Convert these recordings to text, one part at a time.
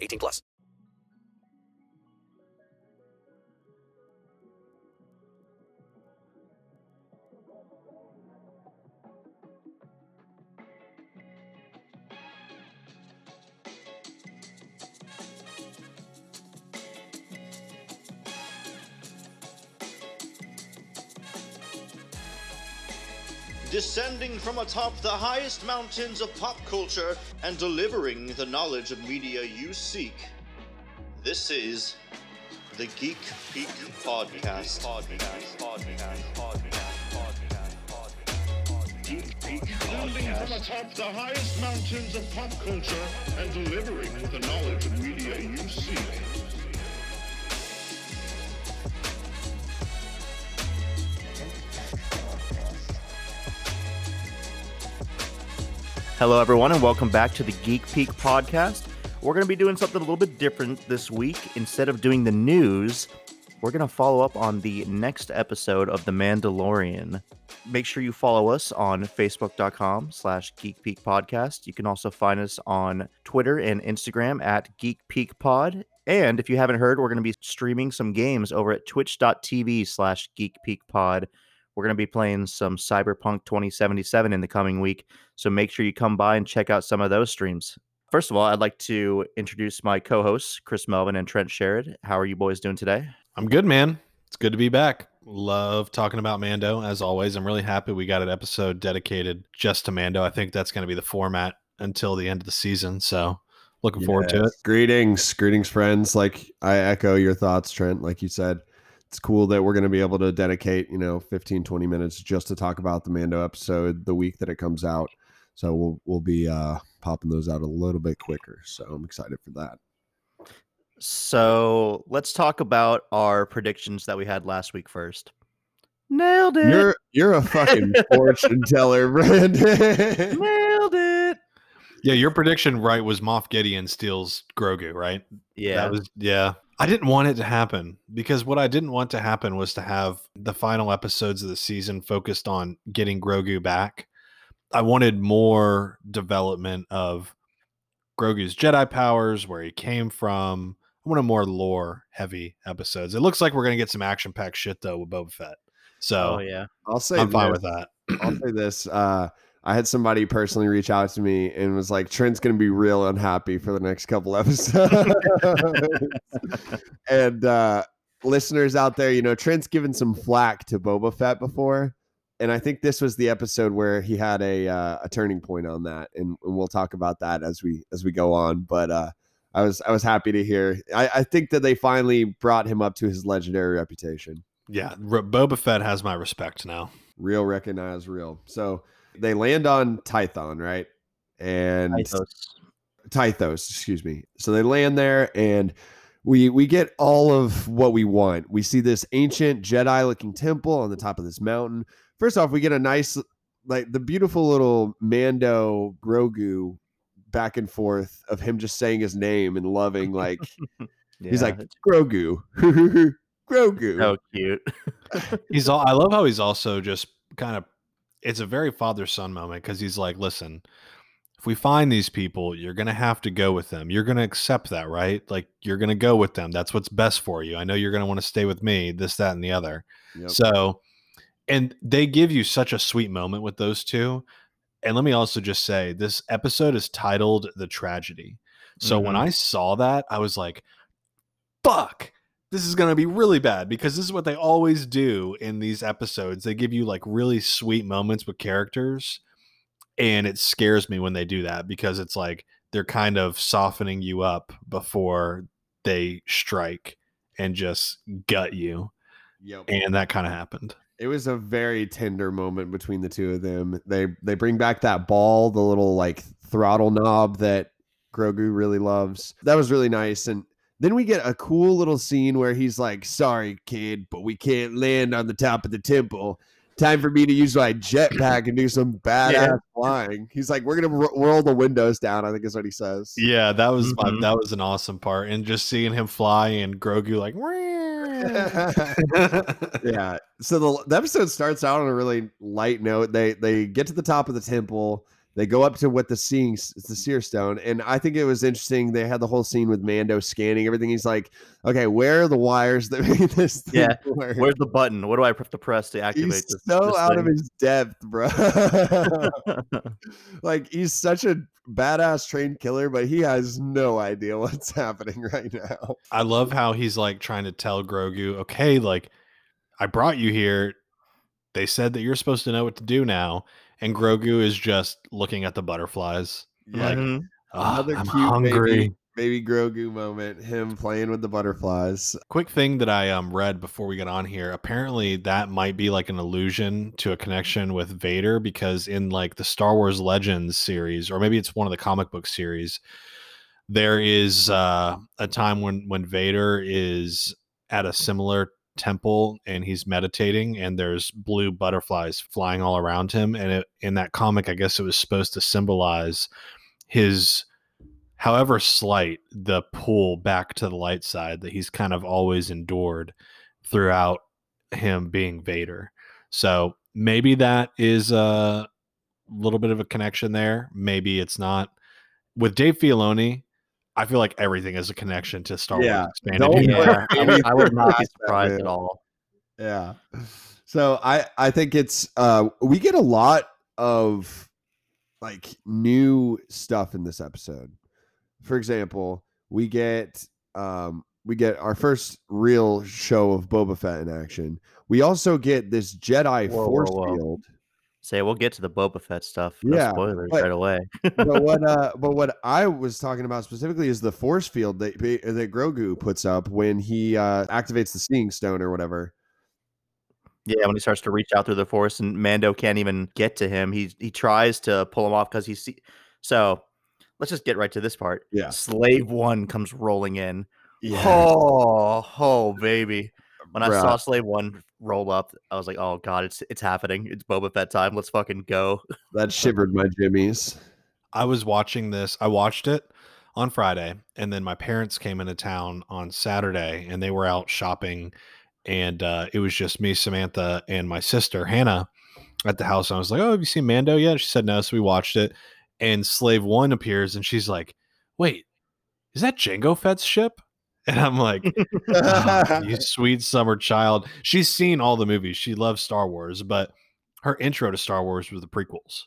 18 plus. Descending from atop the highest mountains of pop culture and delivering the knowledge of media you seek. This is the Geek Peak Podcast. Descending from atop the highest mountains of pop culture and delivering the knowledge of media you seek. Hello, everyone, and welcome back to the Geek Peak podcast. We're going to be doing something a little bit different this week. Instead of doing the news, we're going to follow up on the next episode of The Mandalorian. Make sure you follow us on facebook.com slash Geek Peak Podcast. You can also find us on Twitter and Instagram at Geek Peak Pod. And if you haven't heard, we're going to be streaming some games over at twitch.tv slash Geek Peak Pod. We're going to be playing some Cyberpunk 2077 in the coming week. So make sure you come by and check out some of those streams. First of all, I'd like to introduce my co hosts, Chris Melvin and Trent Sherrod. How are you boys doing today? I'm good, man. It's good to be back. Love talking about Mando as always. I'm really happy we got an episode dedicated just to Mando. I think that's going to be the format until the end of the season. So looking forward to it. Greetings, greetings, friends. Like I echo your thoughts, Trent. Like you said, it's cool that we're going to be able to dedicate, you know, 15, 20 minutes just to talk about the Mando episode the week that it comes out. So we'll we'll be uh popping those out a little bit quicker. So I'm excited for that. So let's talk about our predictions that we had last week first. Nailed it. You're you're a fucking fortune teller, Brandon. Nailed it. Yeah, your prediction right was Moff Gideon steals Grogu, right? Yeah. That was yeah. I didn't want it to happen because what I didn't want to happen was to have the final episodes of the season focused on getting Grogu back. I wanted more development of Grogu's Jedi powers, where he came from. I wanted more lore heavy episodes. It looks like we're gonna get some action packed shit though with Boba Fett. So Oh, yeah. I'll say I'm fine this. with that. I'll say this. Uh, I had somebody personally reach out to me and was like, Trent's going to be real unhappy for the next couple episodes. and uh, listeners out there, you know, Trent's given some flack to Boba Fett before. And I think this was the episode where he had a uh, a turning point on that, and, and we'll talk about that as we as we go on. But uh, I was I was happy to hear. I, I think that they finally brought him up to his legendary reputation. Yeah, Boba Fett has my respect now. Real recognize real. So they land on Tython, right? And Tythos, excuse me. So they land there and we we get all of what we want. We see this ancient Jedi looking temple on the top of this mountain. First off, we get a nice like the beautiful little Mando Grogu back and forth of him just saying his name and loving like he's like Grogu. Grogu. so cute. He's all. I love how he's also just kind of. It's a very father son moment because he's like, listen, if we find these people, you're gonna have to go with them. You're gonna accept that, right? Like you're gonna go with them. That's what's best for you. I know you're gonna want to stay with me. This, that, and the other. Yep. So, and they give you such a sweet moment with those two. And let me also just say, this episode is titled "The Tragedy." So when Mhm. I saw that, I was like, fuck. This is going to be really bad because this is what they always do in these episodes. They give you like really sweet moments with characters and it scares me when they do that because it's like they're kind of softening you up before they strike and just gut you Yep. and that kind of happened It was a very tender moment between the two of them. They they bring back that ball, the little like throttle knob that Grogu really loves. That was really nice. And then we get a cool little scene where he's like, "Sorry, kid, but we can't land on the top of the temple. Time for me to use my jetpack and do some badass Yeah. flying." He's like, "We're gonna ro- roll the windows down." I think is what he says. yeah that was my- Mhm. that was an awesome part and just seeing him fly and grogu like yeah. So the, the episode starts out on a really light note. They they get to the top of the temple. They go up to what the seeing it's the seer stone, and I think it was interesting. They had the whole scene with Mando scanning everything. He's like, "Okay, where are the wires that make this thing Yeah, work?" Where's the button? What do I have to press to activate He's this? so this out of his depth, bro. like he's such a badass trained killer, but he has no idea what's happening right now. i love how he's like trying to tell grogu okay like i brought you here they said that you're supposed to know what to do now and grogu is just looking at the butterflies like Mhm. "Ah, Another i'm cute hungry baby, baby Grogu moment. Him playing with the butterflies. quick thing that I um read before we get on here. Apparently, that might be like an allusion to a connection with Vader because in like the Star Wars Legends series, or maybe it's one of the comic book series, there is uh, a time when when Vader is at a similar temple and he's meditating and there's blue butterflies flying all around him and it, in that comic i guess it was supposed to symbolize his however slight the pull back to the light side that he's kind of always endured throughout him being Vader. So maybe that is a little bit of a connection there. Maybe it's not. With Dave Filoni, I feel like everything is a connection to Star Yeah. Wars expanded Yeah, I would, I would not be surprised at all. Yeah. So I I think it's uh we get a lot of like new stuff in this episode. For example, we get um we get our first real show of Boba Fett in action. We also get this Jedi Whoa, whoa, force whoa. field. Say we'll get to the Boba Fett stuff. No Yeah, spoilers but- right away. but what uh but what I was talking about specifically is the force field that that Grogu puts up when he uh activates the seeing stone or whatever. Yeah, when he starts to reach out through the force and Mando can't even get to him, he he tries to pull him off because he see. So let's just get right to this part. Yeah. Slave One comes rolling in. Yeah. Oh, oh, baby! When I Bruh. saw Slave One roll up, I was like, "Oh God, it's it's happening! It's Boba Fett time! Let's fucking go!" That shivered my jimmies. I was watching this. I watched it on Friday, and then my parents came into town on Saturday, and they were out shopping, and uh, it was just me, Samantha, and my sister Hannah at the house. And I was like, "Oh, have you seen Mando yet?" She said no, so we watched it. And Slave One appears, and she's like, "Wait, is that Jango Fett's ship?" And I'm like, "Oh, "You sweet summer child." She's seen all the movies. She loves Star Wars, but her intro to Star Wars was the prequels.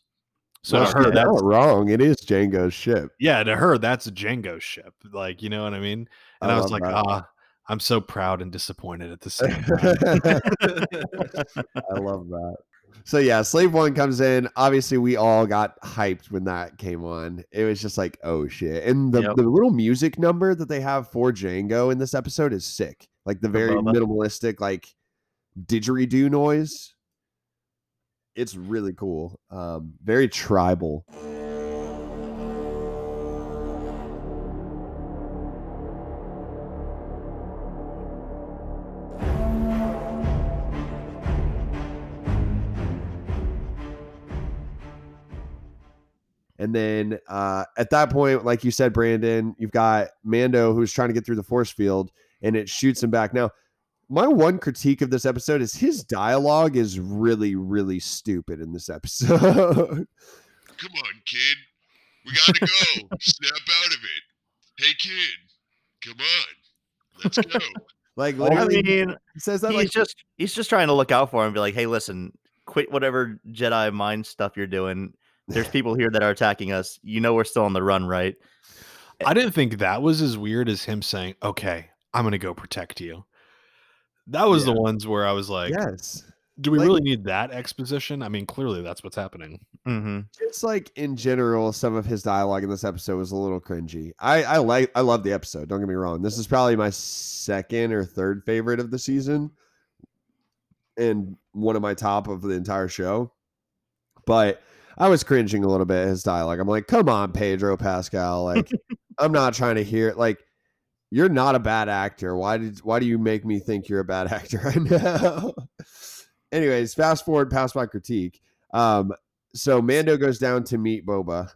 So Well, to her, that's not wrong. It is Jango's ship. yeah, to her, that's a Django ship. Like, you know what I mean? And I I, was like, ah, I'm so proud and disappointed at the same time. I love that. So yeah, Slave One comes in. Obviously, we all got hyped when that came on. It was just like, oh shit! And the, Yep. the little music number that they have for Jango in this episode is sick. Like the very minimalistic, like didgeridoo noise. It's really cool. Um, very tribal. And then uh, at that point, like you said, Brandon, you've got Mando who's trying to get through the force field and it shoots him back. Now, my one critique of this episode is his dialogue is really, really stupid in this episode. Come on, kid. We gotta go. Snap out of it. Hey, kid. Come on. Let's go. like, I mean, he says that he's like, just he's just trying to look out for him and be like, "Hey, listen, quit whatever Jedi mind stuff you're doing. There's people here that are attacking us. You know, we're still on the run, right?" I didn't think that was as weird as him saying, "Okay, I'm going to go protect you." That was the ones where I was like, yes. "Do we Like- really need that exposition?" I mean, clearly that's what's happening. Mm-hmm. Just like in general, some of his dialogue in this episode was a little cringy. I I like I love the episode. Don't get me wrong. This is probably my second or third favorite of the season, and one of my top of the entire show. But I was cringing a little bit at his dialogue. I'm like, come on, Pedro Pascal. Like, I'm not trying to hear it. like you're not a bad actor. Why did why do you make me think you're a bad actor right now? Anyways, fast forward past my critique. Um, so Mando goes down to meet Boba,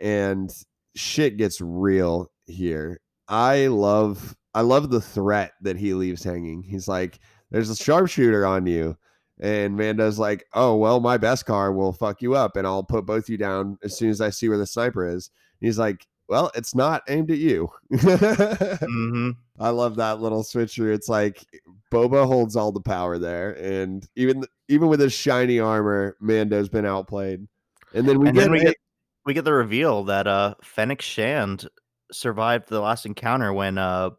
and shit gets real here. I love I love the threat that he leaves hanging. He's like, "There's a sharpshooter on you," and Mando's like, "Oh well, my Beskar will fuck you up, and I'll put both you down as soon as I see where the sniper is." he's like, "Well, it's not aimed at you." Mm-hmm. I love that little switcher. It's like Boba holds all the power there, and even even with his shiny armor, Mando's been outplayed. And then we And get, then we a- get we get the reveal that uh Fennec Shand survived the last encounter when uh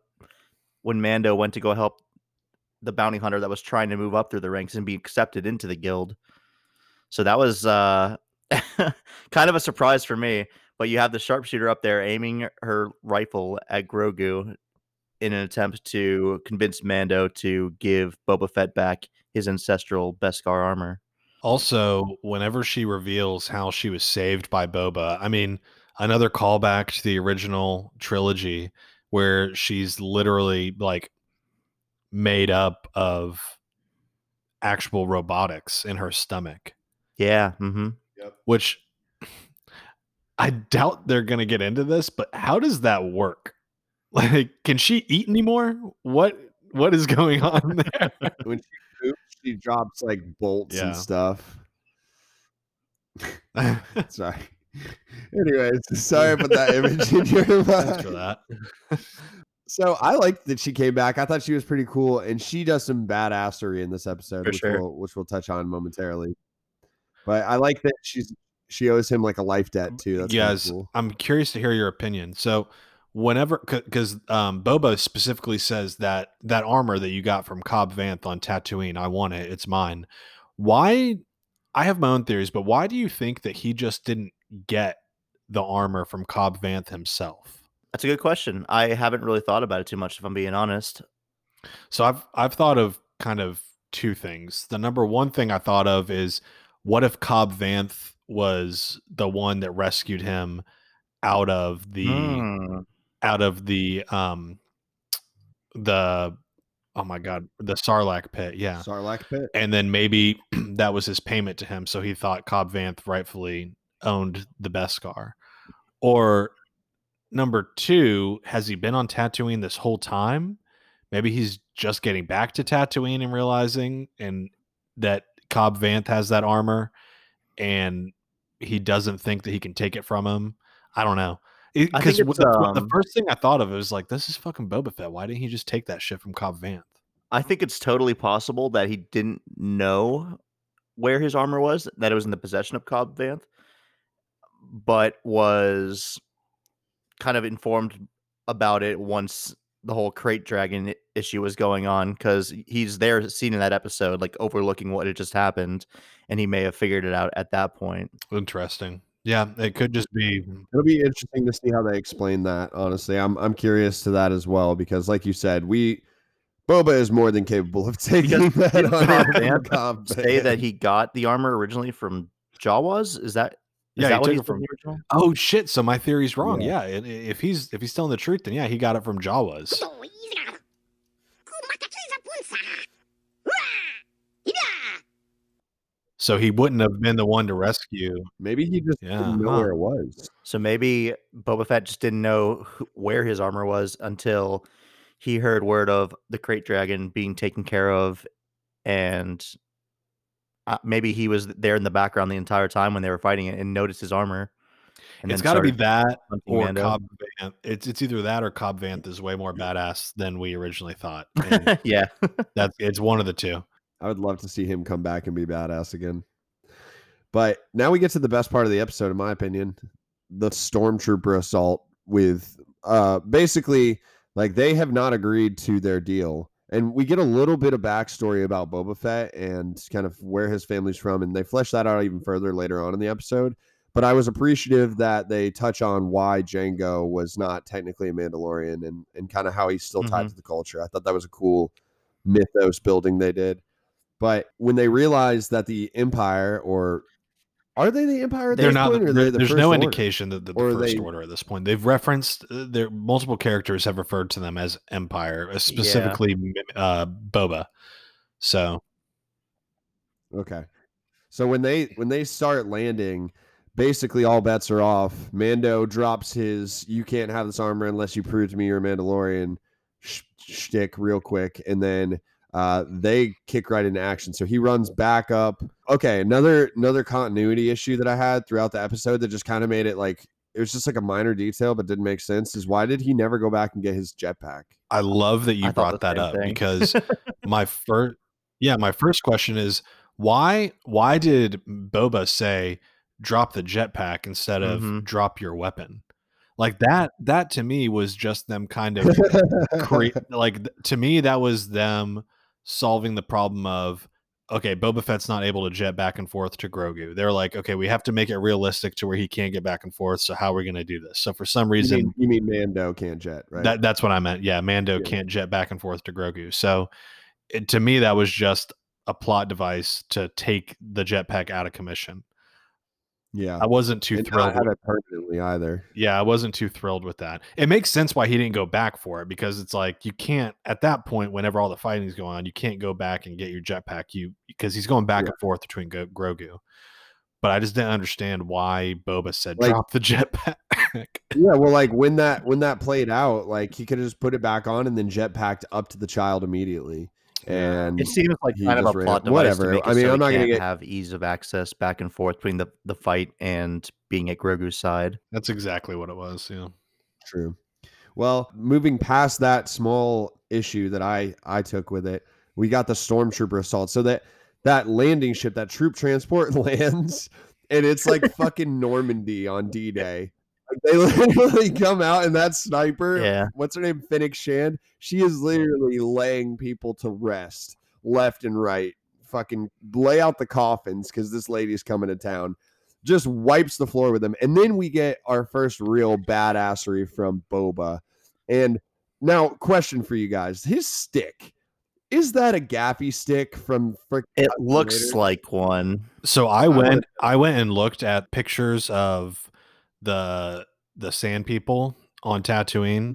when Mando went to go help the bounty hunter that was trying to move up through the ranks and be accepted into the guild. So that was uh kind of a surprise for me. But you have the sharpshooter up there aiming her rifle at Grogu in an attempt to convince Mando to give Boba Fett back his ancestral Beskar armor. Also, whenever she reveals how she was saved by Boba, I mean, another callback to the original trilogy where she's literally like made up of actual robotics in her stomach, Yeah. Mm-hmm. which I doubt they're going to get into this, but how does that work? Like, can she eat anymore? What what is going on there? when she poops, she drops like bolts Yeah. and stuff. Sorry. Anyways, sorry about that image in your Thanks for mind. that. So I liked that she came back. I thought she was pretty cool, and she does some badassery in this episode, For which sure. we'll which we'll touch on momentarily. But I like that she's she owes him like a life debt too. That's yes, cool. I'm curious to hear your opinion. So, whenever because um, Boba specifically says that that armor that you got from Cobb Vanth on Tatooine, I want it. It's mine. Why? I have my own theories, but why do you think that he just didn't get the armor from Cobb Vanth himself? That's a good question. I haven't really thought about it too much, if I'm being honest. So I've I've thought of kind of two things. The number one thing I thought of is what if Cobb Vanth was the one that rescued him out of the Hmm. out of the um the oh my god the Sarlacc pit yeah Sarlacc pit. and then maybe that was his payment to him so he thought Cobb Vanth rightfully owned the Beskar or number 2 has he been on Tatooine this whole time maybe he's just getting back to Tatooine and realizing and that Cobb Vanth has that armor and he doesn't think that he can take it from him I don't know because it's, the, um, first thing I thought of was like, this is fucking Boba Fett. Why didn't he just take that shit from Cobb Vanth? I think it's totally possible that he didn't know where his armor was, that it was in the possession of Cobb Vanth, but was kind of informed about it once the whole krayt dragon issue was going on because he's there seen in that episode like overlooking what had just happened and he may have figured it out at that point Interesting. Yeah, it could just be. Mm-hmm. It'll be interesting to see how they explain that. Honestly, I'm I'm curious to that as well because, like you said, we Boba is more than capable of taking that on Cobb from Vanth Cobb say that he got the armor originally from jawas is that is Yeah, he that what took he it from- in the original Oh shit! So my theory's wrong. Yeah. Yeah, i- i- if he's if he's telling the truth, then yeah, he got it from Jawas. So he wouldn't have been the one to rescue. Maybe he just Yeah, didn't know huh. where it was. So maybe Boba Fett just didn't know who, where his armor was until he heard word of the krayt dragon being taken care of, and uh, maybe he was there in the background the entire time when they were fighting it and noticed his armor. And it's then got to be that or Mando. Cobb Vanth. It's it's either that or Cobb Vanth is way more badass than we originally thought. Yeah, that's it's one of the two. I would love to see him come back and be badass again. But now we get to the best part of the episode, in my opinion, the stormtrooper assault with uh basically like they have not agreed to their deal. And we get a little bit of backstory about Boba Fett and kind of where his family's from, and they flesh that out even further later on in the episode. But I was appreciative that they touch on why Jango was not technically a Mandalorian and, and kind of how he's still tied Mhm. to the culture. I thought that was a cool mythos building they did. But when they realized that the Empire, or are they the Empire They're not. point, they the there's no Order? indication that the, the first they- order at this point. They've referenced uh, their multiple characters have referred to them as Empire, uh, specifically uh, Boba. So Okay. So when they when they start landing, basically all bets are off. Mando drops his "You can't have this armor unless you prove to me you're a Mandalorian" sh- shtick real quick, and then uh, they kick right into action. So he runs back up. Okay, another another continuity issue that I had throughout the episode that just kind of made it like it was just like a minor detail but didn't make sense. Is why did he never go back and get his jetpack? I love that you I brought that up thing. because my first, yeah, my first question is why? Why did Boba say drop the jetpack instead of Mhm. drop your weapon? Like that. That to me was just them kind of create. Like to me, that was them solving the problem of okay, Boba Fett's not able to jet back and forth to Grogu. They're like, okay, we have to make it realistic to where he can't get back and forth. So how are we going to do this? So for some You reason, mean, you mean Mando can't jet, right? that that's what I meant. Yeah, Mando Yeah. can't jet back and forth to Grogu. So it, to me, that was just a plot device to take the jetpack out of commission. Yeah. I wasn't too And thrilled. with- it permanently either. yeah, I wasn't too thrilled with that. It makes sense why he didn't go back for it because it's like you can't at that point, whenever all the fighting's going on, you can't go back and get your jetpack. You because he's going back Yeah. and forth between Go, Grogu. But I just didn't understand why Boba said Like- drop the jetpack. Yeah, well, like when that when that played out, like he could have just put it back on and then jetpacked up to the child immediately. And It seems like he kind of a just ran- plot device whatever. to make it I mean, so I'm not gonna can't get- have ease of access back and forth between the, the fight and being at Grogu's side. That's exactly what it was. Yeah. True. Well, moving past that small issue that I I took with it, we got the stormtrooper assault. So that that landing ship, that troop transport lands, and it's like fucking Normandy on D Day. Like they literally come out, and that sniper, Yeah. what's her name, Phoenix Shand, she is literally laying people to rest left and right. Fucking lay out the coffins because this lady's coming to town just wipes the floor with them. And then we get our first real badassery from Boba. And now, question for you guys: His stick is that a gaffy stick from frick? It looks Raiders? like one. So I went I went and looked at pictures of the the sand people on Tatooine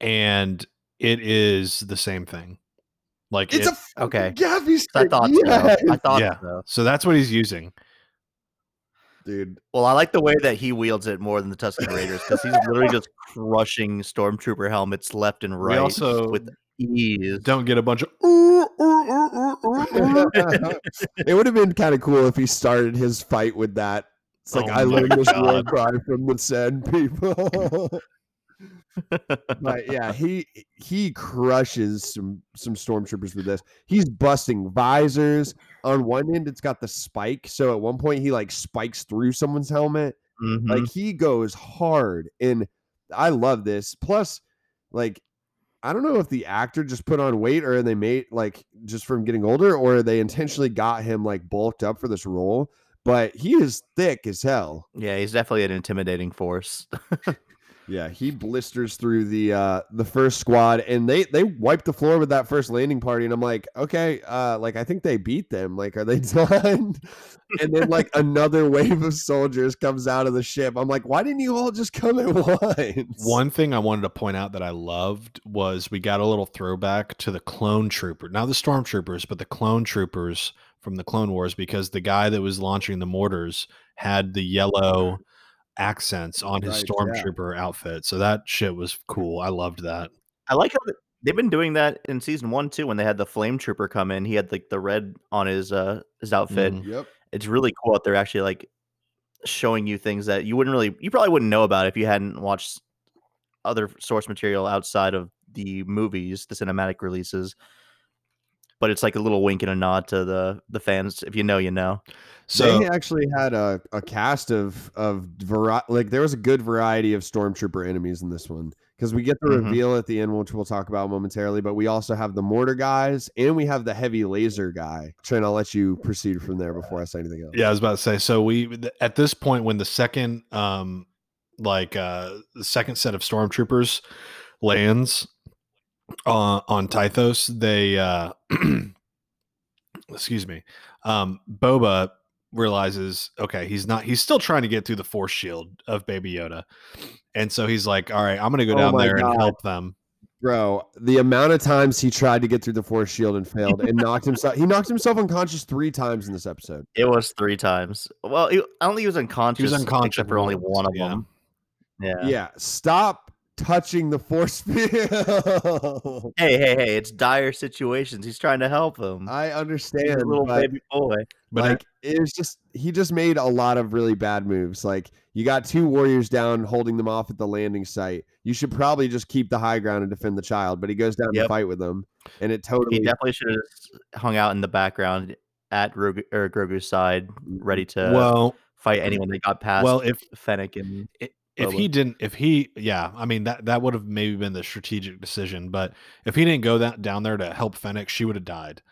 and it is the same thing. Like It's it- a okay. gaffy stick. I thought yes. so. I thought Yeah. so. so that's what he's using. dude. Well, I like the way that he wields it more than the Tusken Raiders because he's literally just crushing stormtrooper helmets left and right We also with ease. don't get a bunch of it would have been kind of cool if he started his fight with that. It's like Oh I learned this war cry from the Sand people. but yeah, he he crushes some some stormtroopers with this. He's busting visors. On one end, it's got the spike. So at one point, he like spikes through someone's helmet. Mhm. Like he goes hard, and I love this. Plus, like I don't know if the actor just put on weight or they made like just from getting older, or they intentionally got him like bulked up for this role. But he is thick as hell. yeah, he's definitely an intimidating force. Yeah, he blisters through the uh the first squad and they they wipe the floor with that first landing party and I'm like, okay, uh like I think they beat them. Like are they done? and then like another wave of soldiers comes out of the ship. I'm like, why didn't you all just come at once? One thing I wanted to point out that I loved was we got a little throwback to the clone trooper, not the stormtroopers, but the clone troopers from the Clone Wars, because the guy that was launching the mortars had the yellow accents on his Right, yeah. stormtrooper outfit. So that shit was cool. I loved that. I like how they've been doing that in season one too. When they had the flame trooper come in, he had like the red on his uh his outfit. Mhm. Yep. It's really cool that they're actually like showing you things that you wouldn't really, you probably wouldn't know about if you hadn't watched other source material outside of the movies, the cinematic releases. But it's like a little wink and a nod to the the fans. If you know, you know. So they actually had a, a cast of of vari- like there was a good variety of stormtrooper enemies in this one because we get the Mhm. reveal at the end, which we'll talk about momentarily. But we also have the mortar guys and we have the heavy laser guy. Trent, I'll let you proceed from there before I say anything else. Yeah, I was about to say. So we at this point when the second um like uh the second set of stormtroopers lands uh, on Tythos, they uh excuse me. Um Boba realizes okay, he's not he's still trying to get through the force shield of Baby Yoda. And so he's like, "All right, I'm going to go Oh down my there God. and help them." Bro, the amount of times he tried to get through the force shield and failed and knocked himself he knocked himself unconscious three times in this episode. It was three times. Well, he, I don't think he was unconscious. He was unconscious for only one of yeah. them. Yeah. Yeah, stop touching the force field. Hey, hey, hey! It's dire situations. He's trying to help him. I He's understand, a little but baby boy. But I- like it was just he just made a lot of really bad moves. Like you got two warriors down, holding them off at the landing site. You should probably just keep the high ground and defend the child. But he goes down to fight with them, and it totally. He totally definitely should have hung out in the background at Grogu, or Grogu's side, ready to well, fight anyone that got past. well, if Fennec and i- if he didn't if he yeah i mean that that would have maybe been the strategic decision but if he didn't go that down there to help fennec she would have died.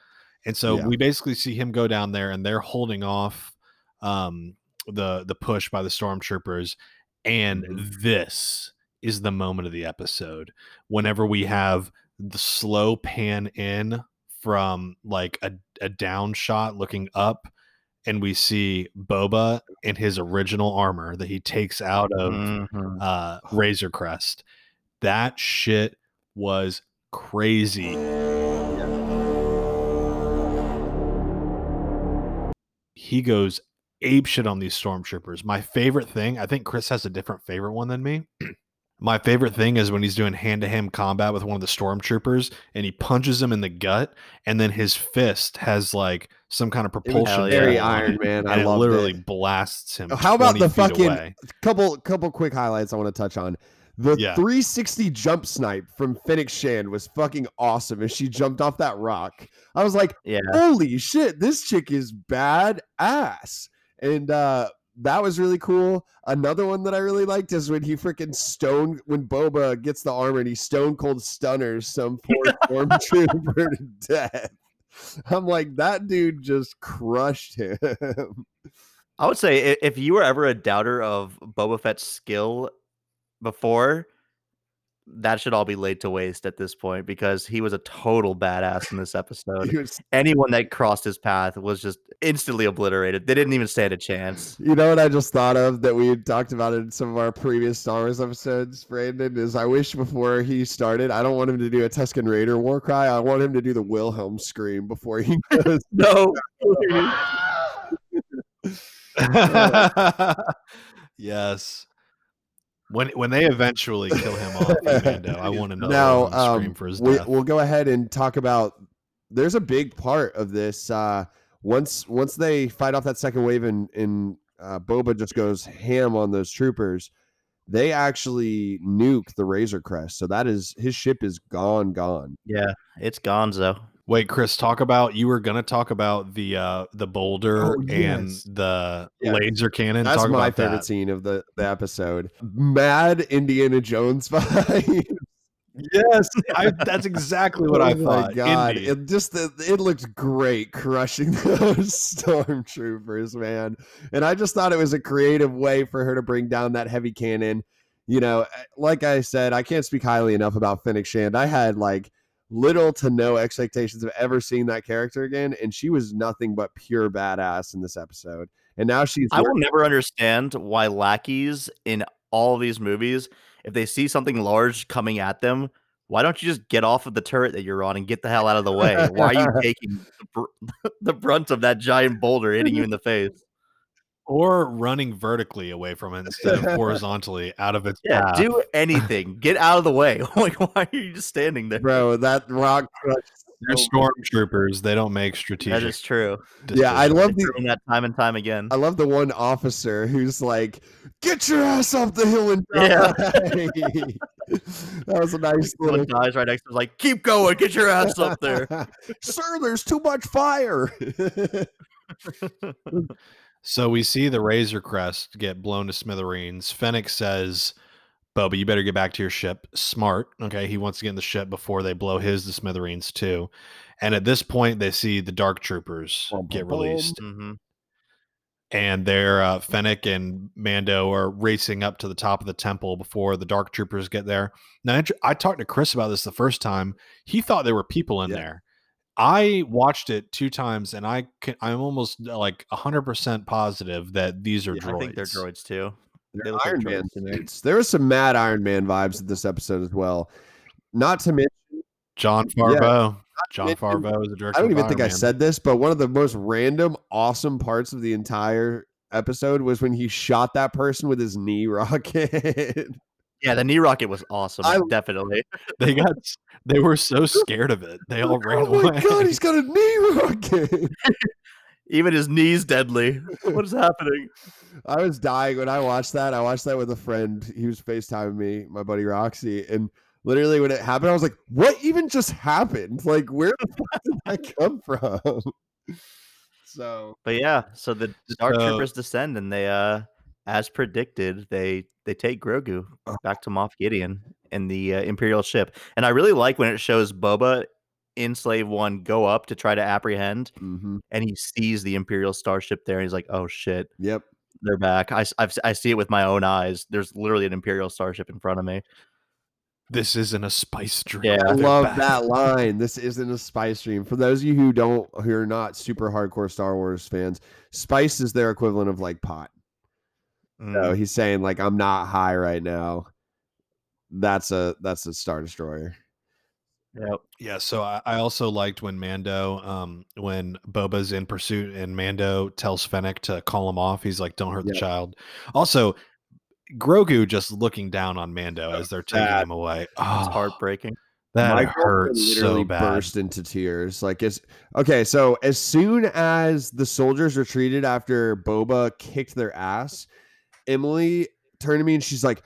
And so Yeah. we basically see him go down there and they're holding off um the the push by the stormtroopers and this is the moment of the episode. Whenever we have the slow pan in from like a, a down shot looking up and we see Boba in his original armor that he takes out of Mhm. uh, Razor Crest. That shit was crazy. He goes ape shit on these stormtroopers. My favorite thing, I think Chris has a different favorite one than me. My favorite thing is when he's doing hand to hand combat with one of the stormtroopers and he punches him in the gut, and then his fist has like some kind of it propulsion. Very yeah. Iron it, Man. I and it love literally it. blasts him. How about the fucking away. couple couple quick highlights I want to touch on? The Yeah. 360 jump snipe from Fennec Shand was fucking awesome as she jumped off that rock. I was like, yeah, holy shit, this chick is bad ass. And uh that was really cool. Another one that I really liked is when he freaking stone when Boba gets the armor and he stone cold stunners some poor stormtrooper to death. I'm like, that dude just crushed him. I would say if you were ever a doubter of Boba Fett's skill before, that should all be laid to waste at this point because he was a total badass in this episode. Was- Anyone that crossed his path was just instantly obliterated. They didn't even stand a chance. You know what I just thought of that we talked about in some of our previous Star Wars episodes, Brandon, is I wish before he started, I don't want him to do a Tusken Raider war cry. I want him to do the Wilhelm scream before he goes. No, uh, yes. When when they eventually kill him off, Mando, I want another now, one to scream um, for his we, death. we'll go ahead and talk about. There's a big part of this. Uh, once once they fight off that second wave and and uh, Boba just goes ham on those troopers, they actually nuke the Razor Crest. So that is his ship is gone, gone. yeah, it's Gonzo. Wait, Chris, talk about you were gonna talk about the uh the boulder Oh, and the Yes. laser cannon. That's talk my about favorite that. scene of the, the episode. Mad Indiana Jones fight. Yes, I, that's exactly what I Oh my thought. God, Indy. it just it, it looked great crushing those stormtroopers, man. And I just thought it was a creative way for her to bring down that heavy cannon. You know, eh, like I said, I can't speak highly enough about Fennec Shand. I had like little to no expectations of ever seeing that character again, and she was nothing but pure badass in this episode. And now she's I will never understand why lackeys in all these movies, if they see something large coming at them, why don't you just get off of the turret that you're on and get the hell out of the way? Why are you taking the, br- the brunt of that giant boulder hitting you in the face? Or running vertically away from it instead of horizontally out of its Yeah, path. do anything. Get out of the way. like, why are you just standing there? bro, that rock crushed. They're stormtroopers. They don't make strategic. That is true. Yeah, I love They've the that time and time again. I love the one officer who's like, "Get your ass off the hill and Yeah. die." that was a nice Someone little. dies right next to him, like, keep going, get your ass up there. Sir, there's too much fire. So we see the Razor Crest get blown to smithereens. Fennec says, Boba, you better get back to your ship. Smart. Okay. He wants to get in the ship before they blow his to smithereens, too. And at this point, they see the Dark Troopers Bum, get bum, bum. released. hmm And they're, uh, Fennec and Mando are racing up to the top of the temple before the Dark Troopers get there. Now, I- I talked to Chris about this the first time. He thought there were people in Yeah. there. I watched it two times, and I can, I'm almost uh, like 100% positive that these are I droids. I think they're droids too. They're They look like Iron Man droids to suits. There was some mad Iron Man vibes in this episode as well. Not to mention, Jon Favreau. John mention- Favreau is the director. I don't of even think I said this, but one of the most random, awesome parts of the entire episode was when he shot that person with his knee rocket. Yeah, the knee rocket was awesome. I- definitely. they got. They were so scared of it. They all ran away. oh my god, he's got a knee rocket. Even his knees deadly. What is happening? I was dying when I watched that. I watched that with a friend. He was FaceTiming me, my buddy Roxy. And literally when it happened, I was like, what even just happened? Like, where the fuck did that come from? So But yeah, so the the Dark So- Troopers descend and they uh as predicted, they they take Grogu Oh. back to Moff Gideon in the uh, Imperial ship. And I really like when it shows Boba in Slave 1 go up to try to apprehend mhm. and he sees the Imperial starship there and he's like, "Oh shit, yep. they're back." I s- I've, I see it with my own eyes. There's literally an Imperial starship in front of me. This isn't a spice dream. Yeah. I love back. that line. This isn't a spice dream. For those of you who don't who are not super hardcore Star Wars fans, spice is their equivalent of like pot. Mm. So he's saying like I'm not high right now. That's a that's a star destroyer. Yep. Yeah, so I, I also liked when Mando, um, when Boba's in pursuit and Mando tells Fennec to call him off. He's like, "Don't hurt the child." Also, Grogu just looking down on Mando as they're taking That- him away. Oh, It's Oh, heartbreaking. that My hurts girlfriend so literally bad. burst into tears. Like it's okay. So as soon as the soldiers retreated after Boba kicked their ass, Emily turned to me and she's like,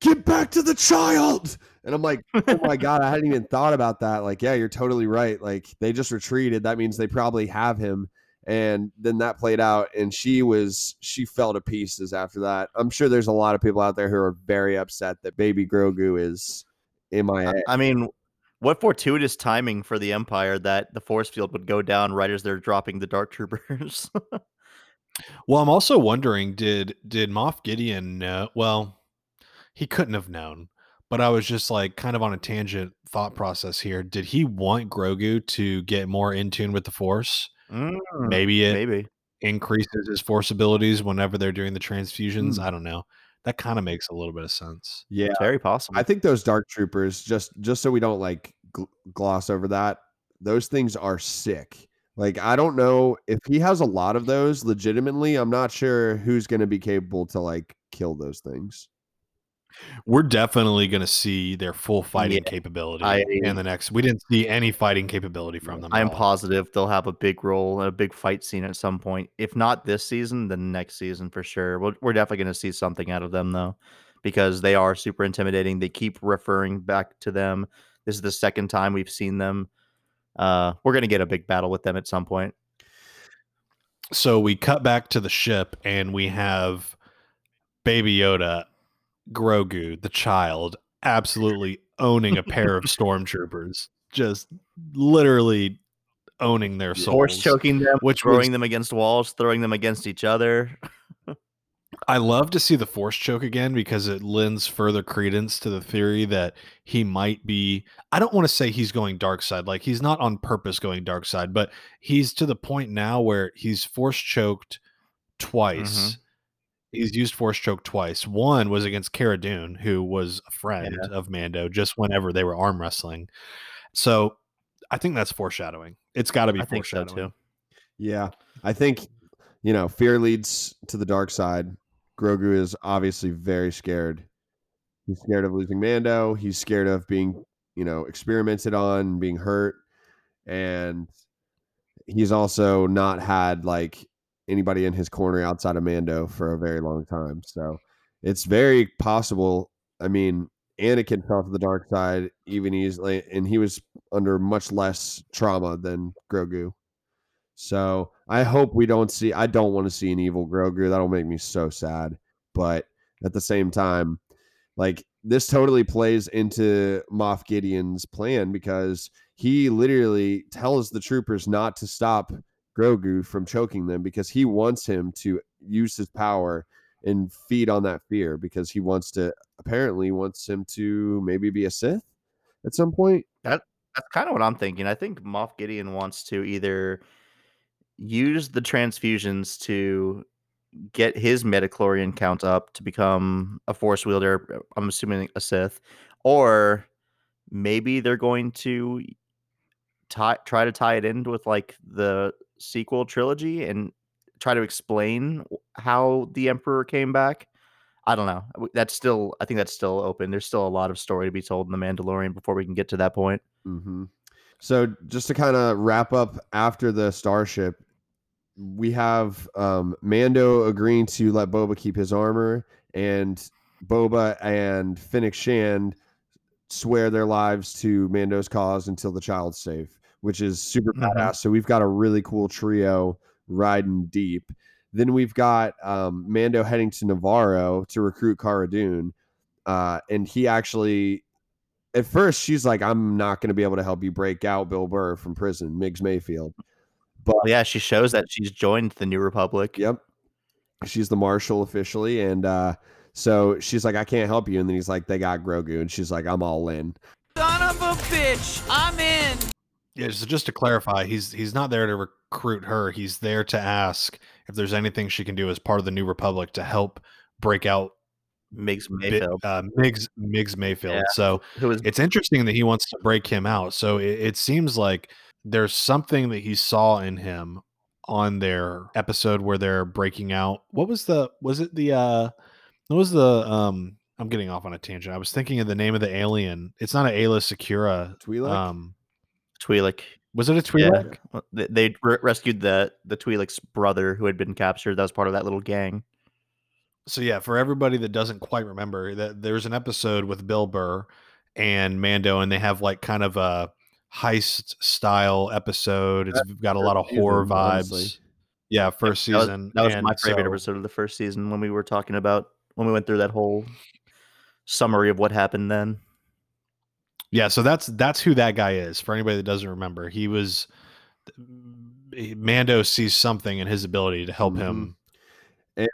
"Get back to the child!" And I'm like, "Oh my god, I hadn't even thought about that." Like, yeah, you're totally right. Like they just retreated. That means they probably have him. And then that played out, and she was she fell to pieces after that. I'm sure there's a lot of people out there who are very upset that Baby Grogu is MIA. I mean, what fortuitous timing for the Empire that the force field would go down right as they're dropping the Dark Troopers. Well, I'm also wondering did did Moff Gideon know? Well, he couldn't have known. But I was just like kind of on a tangent thought process here. Did he want Grogu to get more in tune with the Force? Mm, Maybe it Maybe. increases his Force abilities whenever they're doing the transfusions. Hmm. I don't know. That kind of makes a little bit of sense. yeah, It's very possible. I think those dark troopers just just so we don't like gl- gloss over that. Those things are sick. Like I don't know if he has a lot of those legitimately. I'm not sure who's going to be capable to like kill those things. We're definitely going to see their full fighting Yeah, capability I- in the next. We didn't see any fighting capability from them. I am all. positive they'll have a big role and a big fight scene at some point. If not this season, then next season for sure. We're, we're definitely going to see something out of them though, because they are super intimidating. They keep referring back to them. This is the second time we've seen them. Uh, we're going to get a big battle with them at some point. So we cut back to the ship and we have Baby Yoda, Grogu, the child, absolutely owning a pair of stormtroopers, just literally owning their souls. Force choking them, which throwing was- them against walls, throwing them against each other. I love to see the force choke again because it lends further credence to the theory that he might be. I don't want to say he's going dark side, like he's not on purpose going dark side, but he's to the point now where he's force choked twice. Mm-hmm. He's used force choke twice. One was against Cara Dune, who was a friend of Mando just whenever they were arm wrestling. So I think that's foreshadowing. It's got to be I think so foreshadowing. too. Yeah, I think you know fear leads to the dark side. Grogu is obviously very scared. He's scared of losing Mando. He's scared of being, you know, experimented on, being hurt, and he's also not had like anybody in his corner outside of Mando for a very long time. So it's very possible. I mean, Anakin fell to the dark side even easily, and he was under much less trauma than Grogu. So I hope we don't see. I don't want to see an evil Grogu. That'll make me so sad. But at the same time, like this totally plays into Moff Gideon's plan because he literally tells the troopers not to stop Grogu from choking them because he wants him to use his power and feed on that fear because he wants to apparently wants him to maybe be a Sith at some point. That that's kind of what I'm thinking. I think Moff Gideon wants to either use the transfusions to get his midi-chlorian count up to become a force wielder, I'm assuming a Sith, or maybe they're going to tie, try to tie it in with like the sequel trilogy and try to explain how the emperor came back. I don't know. That's still I think that's still open. There's still a lot of story to be told in the Mandalorian before we can get to that point. Mm-hmm. So just to kind of wrap up after the starship, we have um, Mando agreeing to let Boba keep his armor, and Boba and Fennec Shand swear their lives to Mando's cause until the child's safe, which is super Mhm. badass. So we've got a really cool trio riding deep. Then we've got um, Mando heading to Navarro to recruit Cara Dune, uh, and he actually. At first, she's like, "I'm not going to be able to help you break out Bill Burr from prison, Miggs Mayfield." But Well, yeah, she shows that she's joined the New Republic. Yep. She's the marshal officially. And uh, so she's like, I can't help you. And then he's like, they got Grogu. And she's like, I'm all in. Son of a bitch, I'm in. Yeah, so just to clarify, he's he's not there to recruit her. He's there to ask if there's anything she can do as part of the New Republic to help break out Miggs Bi- Mayfield, uh, Miggs Miggs Mayfield. Yeah. So who was it's interesting that he wants to break him out. So it, it seems like there's something that he saw in him on their episode where they're breaking out. What was the was it the uh what was the um I'm getting off on a tangent. I was thinking of the name of the alien. It's not an Aayla Secura. Twi'lek? Um Twi'lek. was it a Yeah. Twi'lek? Well, They, they re- rescued the the Twi'lek's brother who had been captured. That was part of that little gang. So yeah, for everybody that doesn't quite remember, that there's an episode with Bill Burr and Mando, and they have like kind of a heist style episode. It's got a lot of season, horror vibes. honestly. Yeah, first That was- season. That was, and my favorite so- episode of the first season when we were talking about when we went through that whole summary of what happened then. Yeah, so that's that's who that guy is. For anybody that doesn't remember, he was Mando sees something in his ability to help mm-hmm. him And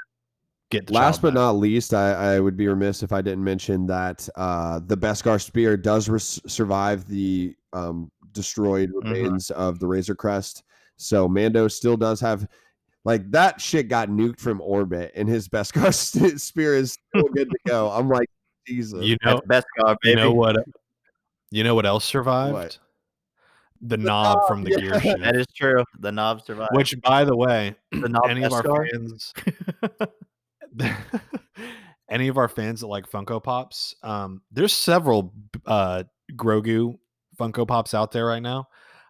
get the Last but back. not least, I, I would be remiss if I didn't mention that uh, the Beskar spear does res- survive the um, destroyed Mm-hmm. remains of the Razor Crest. So Mando still does have, like, that shit got nuked from orbit, and his Beskar st- spear is still good to go. I'm like, Jesus. You know, That's best car, you know what? You know what else survived? What? The knob from the gear shift. That is true. The knob survived. Which, by the way, the knob any of our Beskar? fans any of our fans that like funko pops um there's several uh grogu funko pops out there right now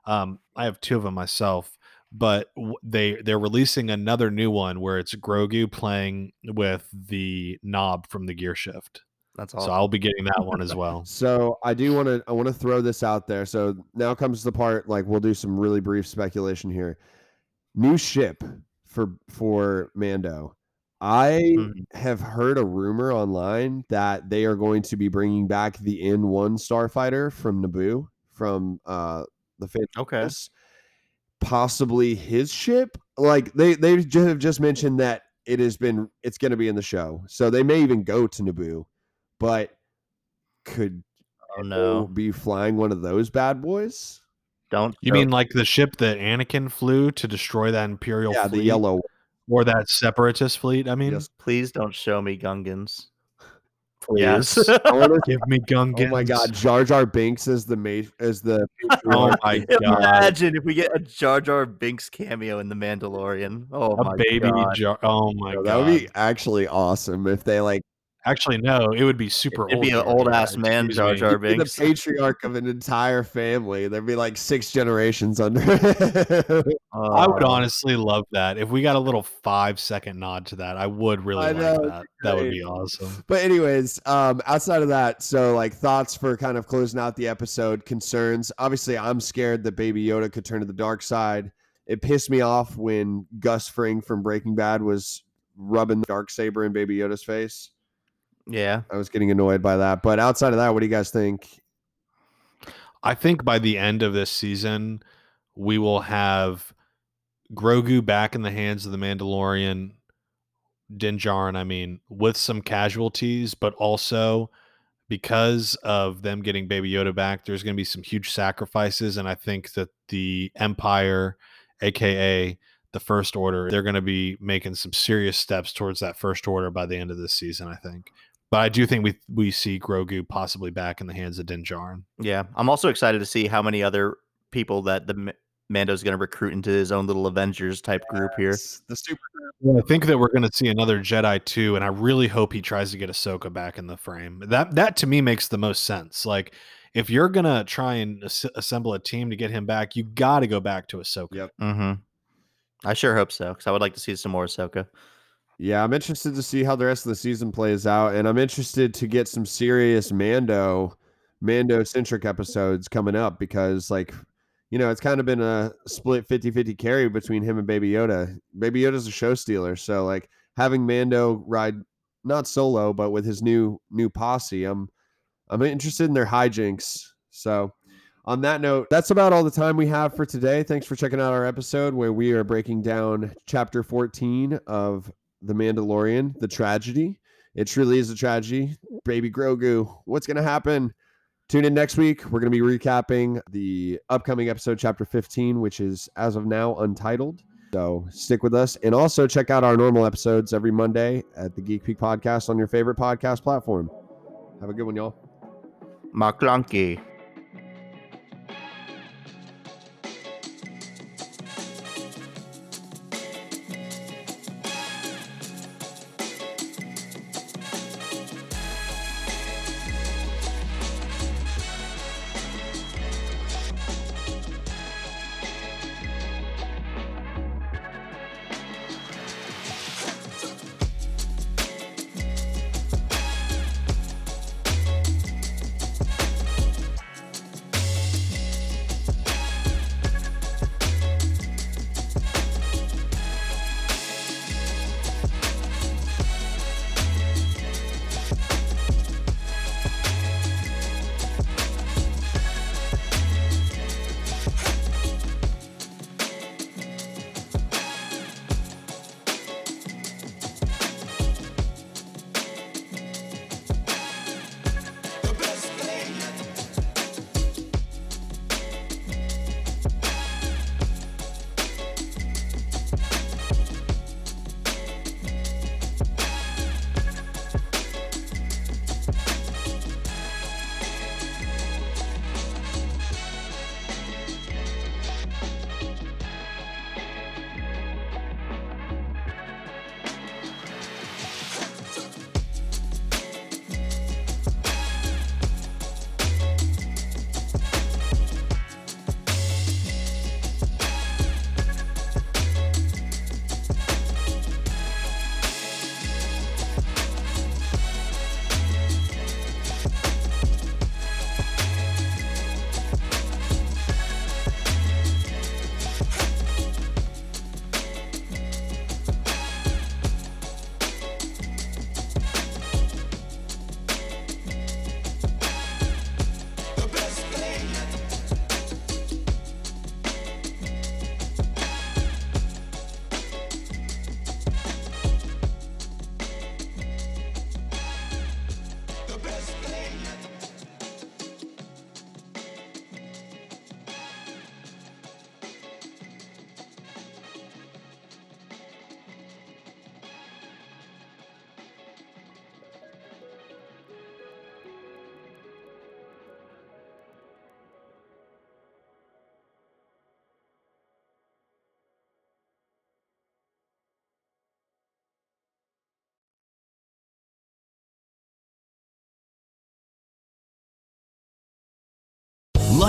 um i have two of them myself but they they're releasing another new one where it's grogu playing with the knob from the gear shift That's all. so i'll be getting that one as well So I do want to I want to throw this out there. So now comes the part like we'll do some really brief speculation here. New ship for for Mando. I Mhm. have heard a rumor online that they are going to be bringing back the N1 starfighter from Naboo from uh the Phantom Okay. Menace. Possibly his ship. Like they they ju- have just mentioned that it has been it's going to be in the show. So they may even go to Naboo. But could Oh no! be flying one of those bad boys? Don't you show- mean like the ship that anakin flew to destroy that imperial yeah, fleet the yellow. Or that separatist fleet i mean Yes. please don't show me Gungans. Please. Yes. I wanna- give me gungans oh my god, Jar Jar Binks as the ma- as the oh patriarch. my god Imagine if we get a Jar Jar Binks cameo in the Mandalorian. Oh a my baby god! jar. Oh my Yo, god, that would be actually awesome if they like Actually, no, it would be super It'd old. be an Jar Jar, old-ass man Jar. Jar He'd the patriarch of an entire family. There'd be like six generations under. I would Uh, honestly love that. If we got a little five second nod to that, I would really I like know, it'd that. That would be awesome. But anyways, um, outside of that, so like thoughts for kind of closing out the episode, concerns. Obviously, I'm scared that Baby Yoda could turn to the dark side. It pissed me off when Gus Fring from Breaking Bad was rubbing the dark saber in Baby Yoda's face. Yeah. I was getting annoyed by that. But outside of that, what do you guys think? I think by the end of this season, we will have Grogu back in the hands of the Mandalorian, Din Djarin, I mean, with some casualties, but also because of them getting Baby Yoda back, there's going to be some huge sacrifices. And I think that the Empire, aka the First Order, they're going to be making some serious steps towards that First Order by the end of this season, I think. But I do think we we see Grogu possibly back in the hands of Din Djarin. Yeah. I'm also excited to see how many other people that the M- Mando's going to recruit into his own little Avengers type group here. The super I think that we're going to see another Jedi too, and I really hope he tries to get Ahsoka back in the frame. That that to me makes the most sense. Like, if you're gonna try and as- assemble a team to get him back, you got to go back to Ahsoka. Yep. Mm-hmm. I sure hope so because I would like to see some more Ahsoka. Yeah, I'm interested to see how the rest of the season plays out, and I'm interested to get some serious Mando, Mando centric episodes coming up because, like, you know, it's kind of been a split 50 50 carry between him and Baby Yoda. Baby Yoda's a show stealer, so like having Mando ride not solo but with his new new posse, I'm I'm interested in their hijinks. So. On that note, that's about all the time we have for today. Thanks for checking out our episode where we are breaking down chapter 14 of the Mandalorian, the tragedy. It truly is a tragedy. Baby Grogu, what's going to happen? Tune in next week. We're going to be recapping the upcoming episode, chapter 15, which is as of now untitled. So stick with us and also check out our normal episodes every Monday at the Geek Peak Podcast on your favorite podcast platform. Have a good one, y'all. McClunky.